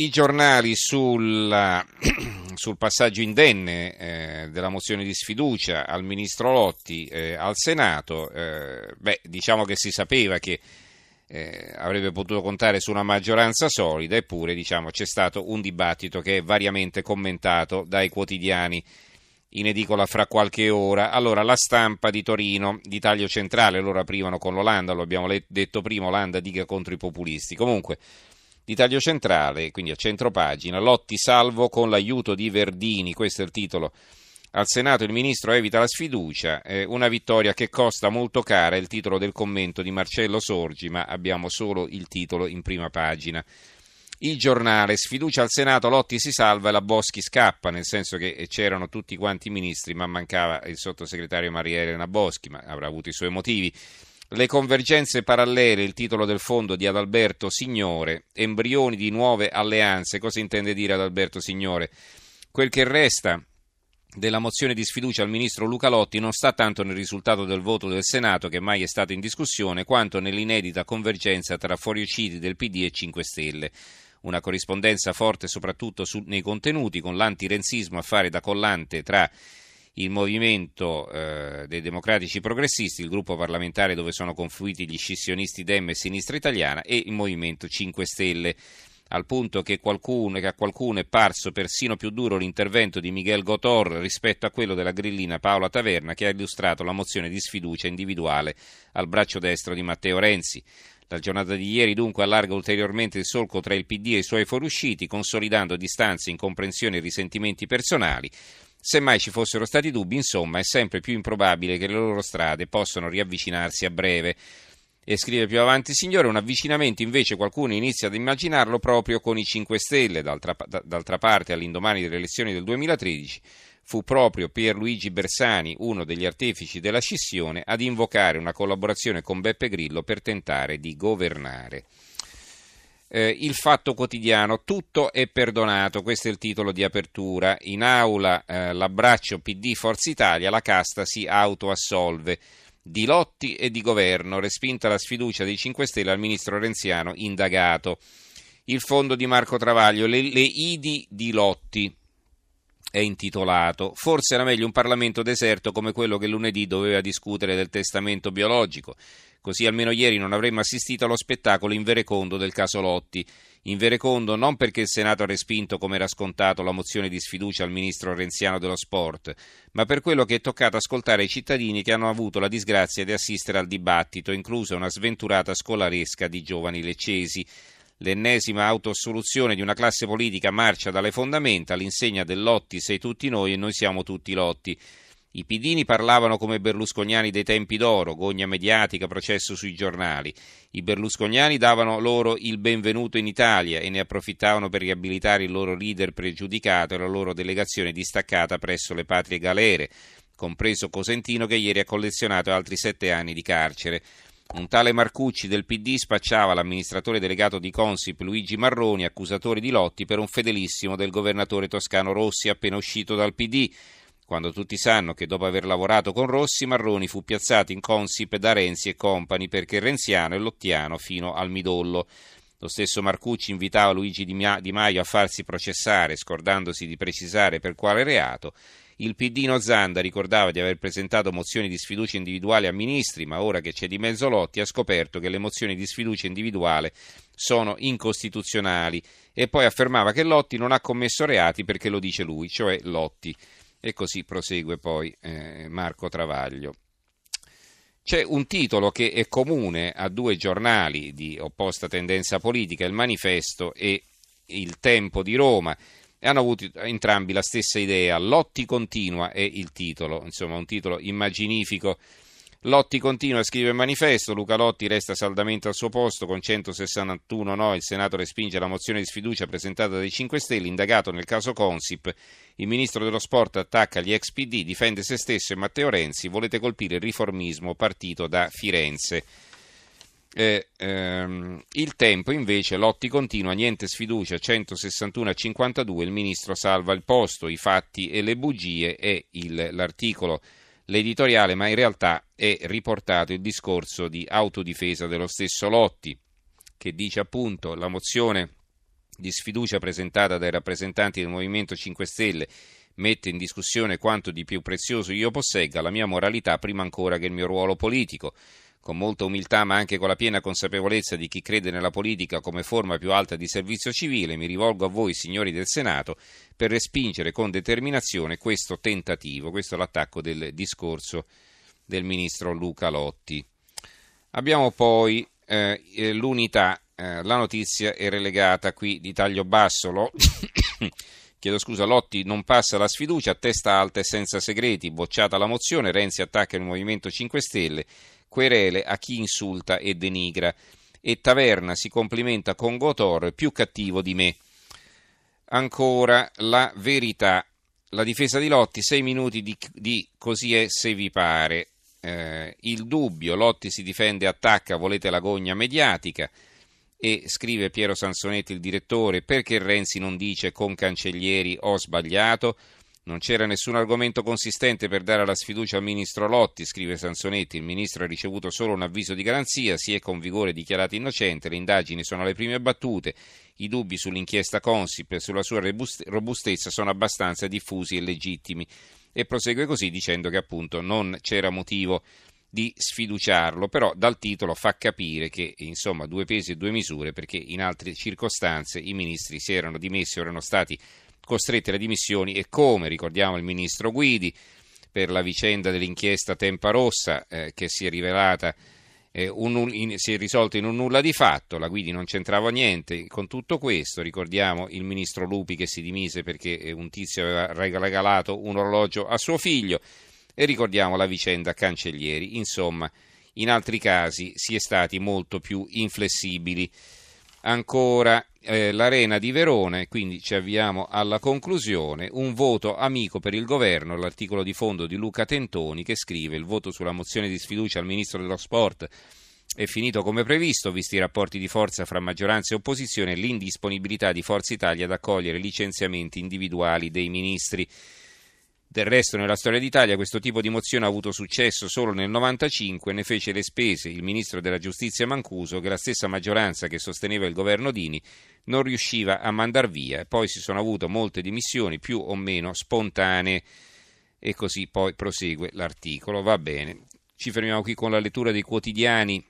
I giornali sul, sul passaggio indenne eh, della mozione di sfiducia al ministro Lotti eh, al Senato, eh, beh, diciamo che si sapeva che eh, avrebbe potuto contare su una maggioranza solida, eppure diciamo, c'è stato un dibattito che è variamente commentato dai quotidiani in edicola fra qualche ora. Allora, la stampa di Torino, di taglio centrale, loro aprivano con l'Olanda, lo abbiamo detto prima, Olanda dica contro i populisti. Comunque, di taglio centrale, quindi a centro pagina, Lotti salvo con l'aiuto di Verdini, questo è il titolo. Al Senato il ministro evita la sfiducia, eh, una vittoria che costa molto cara, è il titolo del commento di Marcello Sorgi, ma abbiamo solo il titolo in prima pagina. Il giornale, sfiducia al Senato, Lotti si salva e la Boschi scappa, nel senso che eh, c'erano tutti quanti i ministri, ma mancava il sottosegretario Maria Elena Boschi, ma avrà avuto i suoi motivi. Le convergenze parallele, il titolo del fondo di Adalberto Signore, embrioni di nuove alleanze. Cosa intende dire Adalberto Signore? Quel che resta della mozione di sfiducia al ministro Luca Lotti non sta tanto nel risultato del voto del Senato, che mai è stato in discussione, quanto nell'inedita convergenza tra fuoriusciti del PD e 5 Stelle. Una corrispondenza forte soprattutto su, nei contenuti, con l'antirenzismo a fare da collante tra il movimento eh, dei democratici progressisti, il gruppo parlamentare dove sono confluiti gli scissionisti Dem e Sinistra Italiana e il movimento 5 Stelle al punto che, qualcuno, che, a qualcuno è parso persino più duro l'intervento di Miguel Gotor rispetto a quello della grillina Paola Taverna che ha illustrato la mozione di sfiducia individuale al braccio destro di Matteo Renzi. La giornata di ieri dunque allarga ulteriormente il solco tra il PD e i suoi fuoriusciti, consolidando distanze, incomprensioni e risentimenti personali. Semmai ci fossero stati dubbi, insomma, è sempre più improbabile che le loro strade possano riavvicinarsi a breve. E scrive più avanti, signore, un avvicinamento invece qualcuno inizia ad immaginarlo proprio con i 5 Stelle. D'altra, d'altra parte, all'indomani delle elezioni del 2013, fu proprio Pierluigi Bersani, uno degli artefici della scissione, ad invocare una collaborazione con Beppe Grillo per tentare di governare eh, il fatto quotidiano, tutto è perdonato, questo è il titolo di apertura, in aula eh, l'abbraccio PD Forza Italia, la casta si autoassolve. Di lotti e di governo, respinta la sfiducia dei 5 Stelle al ministro Renziano indagato. Il fondo di Marco Travaglio, le, le idi di lotti, è intitolato. Forse era meglio un Parlamento deserto come quello che lunedì doveva discutere del testamento biologico. Così almeno ieri non avremmo assistito allo spettacolo in verecondo del caso Lotti. In verecondo non perché il Senato ha respinto, come era scontato, la mozione di sfiducia al ministro renziano dello sport, ma per quello che è toccato ascoltare ai cittadini che hanno avuto la disgrazia di assistere al dibattito, inclusa una sventurata scolaresca di giovani leccesi. L'ennesima autosoluzione di una classe politica marcia dalle fondamenta all'insegna del Lotti sei tutti noi e noi siamo tutti Lotti. I pidini parlavano come berlusconiani dei tempi d'oro, gogna mediatica, processo sui giornali. I berlusconiani davano loro il benvenuto in Italia e ne approfittavano per riabilitare il loro leader pregiudicato e la loro delegazione distaccata presso le patrie galere, compreso Cosentino che ieri ha collezionato altri sette anni di carcere. Un tale Marcucci del PD spacciava l'amministratore delegato di Consip Luigi Marroni, accusatore di lotti, per un fedelissimo del governatore toscano Rossi appena uscito dal PD quando tutti sanno che dopo aver lavorato con Rossi, Marroni fu piazzato in Consip da Renzi e compagni perché renziano e lottiano fino al midollo. Lo stesso Marcucci invitava Luigi Di Maio a farsi processare, scordandosi di precisare per quale reato. Il Piddino Zanda ricordava di aver presentato mozioni di sfiducia individuale a ministri, ma ora che c'è di mezzo Lotti ha scoperto che le mozioni di sfiducia individuale sono incostituzionali e poi affermava che Lotti non ha commesso reati perché lo dice lui, cioè Lotti. E così prosegue poi eh, Marco Travaglio. C'è un titolo che è comune a due giornali di opposta tendenza politica, il Manifesto e il Tempo di Roma, e hanno avuto entrambi la stessa idea. Lotti continua è il titolo, insomma un titolo immaginifico Lotti continua, scrive il manifesto, Luca Lotti resta saldamente al suo posto con 161 no, il Senato respinge la mozione di sfiducia presentata dai 5 Stelle, indagato nel caso Consip, il ministro dello sport attacca gli ex PD, difende se stesso e Matteo Renzi, volete colpire il riformismo partito da Firenze. Eh, ehm, il tempo invece, Lotti continua, niente sfiducia, 161 a 52, il ministro salva il posto, i fatti e le bugie e l'articolo l'editoriale, ma in realtà è riportato il discorso di autodifesa dello stesso Lotti, che dice appunto la mozione di sfiducia presentata dai rappresentanti del Movimento 5 Stelle mette in discussione quanto di più prezioso io possegga, la mia moralità prima ancora che il mio ruolo politico. Con molta umiltà, ma anche con la piena consapevolezza di chi crede nella politica come forma più alta di servizio civile, mi rivolgo a voi, signori del Senato, per respingere con determinazione questo tentativo. Questo è l'attacco del discorso del ministro Luca Lotti. Abbiamo poi eh, l'unità, eh, la notizia è relegata qui di taglio basso. Lo... Chiedo scusa, Lotti non passa la sfiducia, testa alta e senza segreti, bocciata la mozione, Renzi attacca il Movimento 5 Stelle, querele a chi insulta e denigra e Taverna si complimenta con Gotor, più cattivo di me. Ancora la verità. La difesa di Lotti, sei minuti di, di così è se vi pare. Eh, il dubbio, Lotti si difende, attacca, volete la gogna mediatica. E scrive Piero Sansonetti, il direttore, perché Renzi non dice con Cancellieri ho sbagliato? Non c'era nessun argomento consistente per dare la sfiducia al ministro Lotti, scrive Sansonetti. Il ministro ha ricevuto solo un avviso di garanzia, si è con vigore dichiarato innocente, le indagini sono alle prime battute, i dubbi sull'inchiesta Consip e sulla sua robustezza sono abbastanza diffusi e legittimi. E prosegue così dicendo che appunto non c'era motivo di sfiduciarlo, però dal titolo fa capire che insomma due pesi e due misure perché in altre circostanze i ministri si erano dimessi o erano stati costretti alle dimissioni e come ricordiamo il ministro Guidi per la vicenda dell'inchiesta Tempa Rossa eh, che si è rivelata eh, un, in, si è risolta in un nulla di fatto, la Guidi non c'entrava niente con tutto questo, ricordiamo il ministro Lupi che si dimise perché eh, un tizio aveva regalato un orologio a suo figlio, e ricordiamo la vicenda Cancellieri. Insomma, in altri casi si è stati molto più inflessibili. Ancora eh, l'Arena di Verona, quindi ci avviamo alla conclusione, un voto amico per il governo, l'articolo di fondo di Luca Tentoni che scrive il voto sulla mozione di sfiducia al ministro dello sport è finito come previsto, visti i rapporti di forza fra maggioranza e opposizione e l'indisponibilità di Forza Italia ad accogliere licenziamenti individuali dei ministri. Del resto, nella storia d'Italia questo tipo di mozione ha avuto successo solo nel 95 ne fece le spese il ministro della giustizia Mancuso, che la stessa maggioranza che sosteneva il governo Dini non riusciva a mandar via. Poi si sono avute molte dimissioni, più o meno spontanee, e così poi prosegue l'articolo. Va bene. Ci fermiamo qui con la lettura dei quotidiani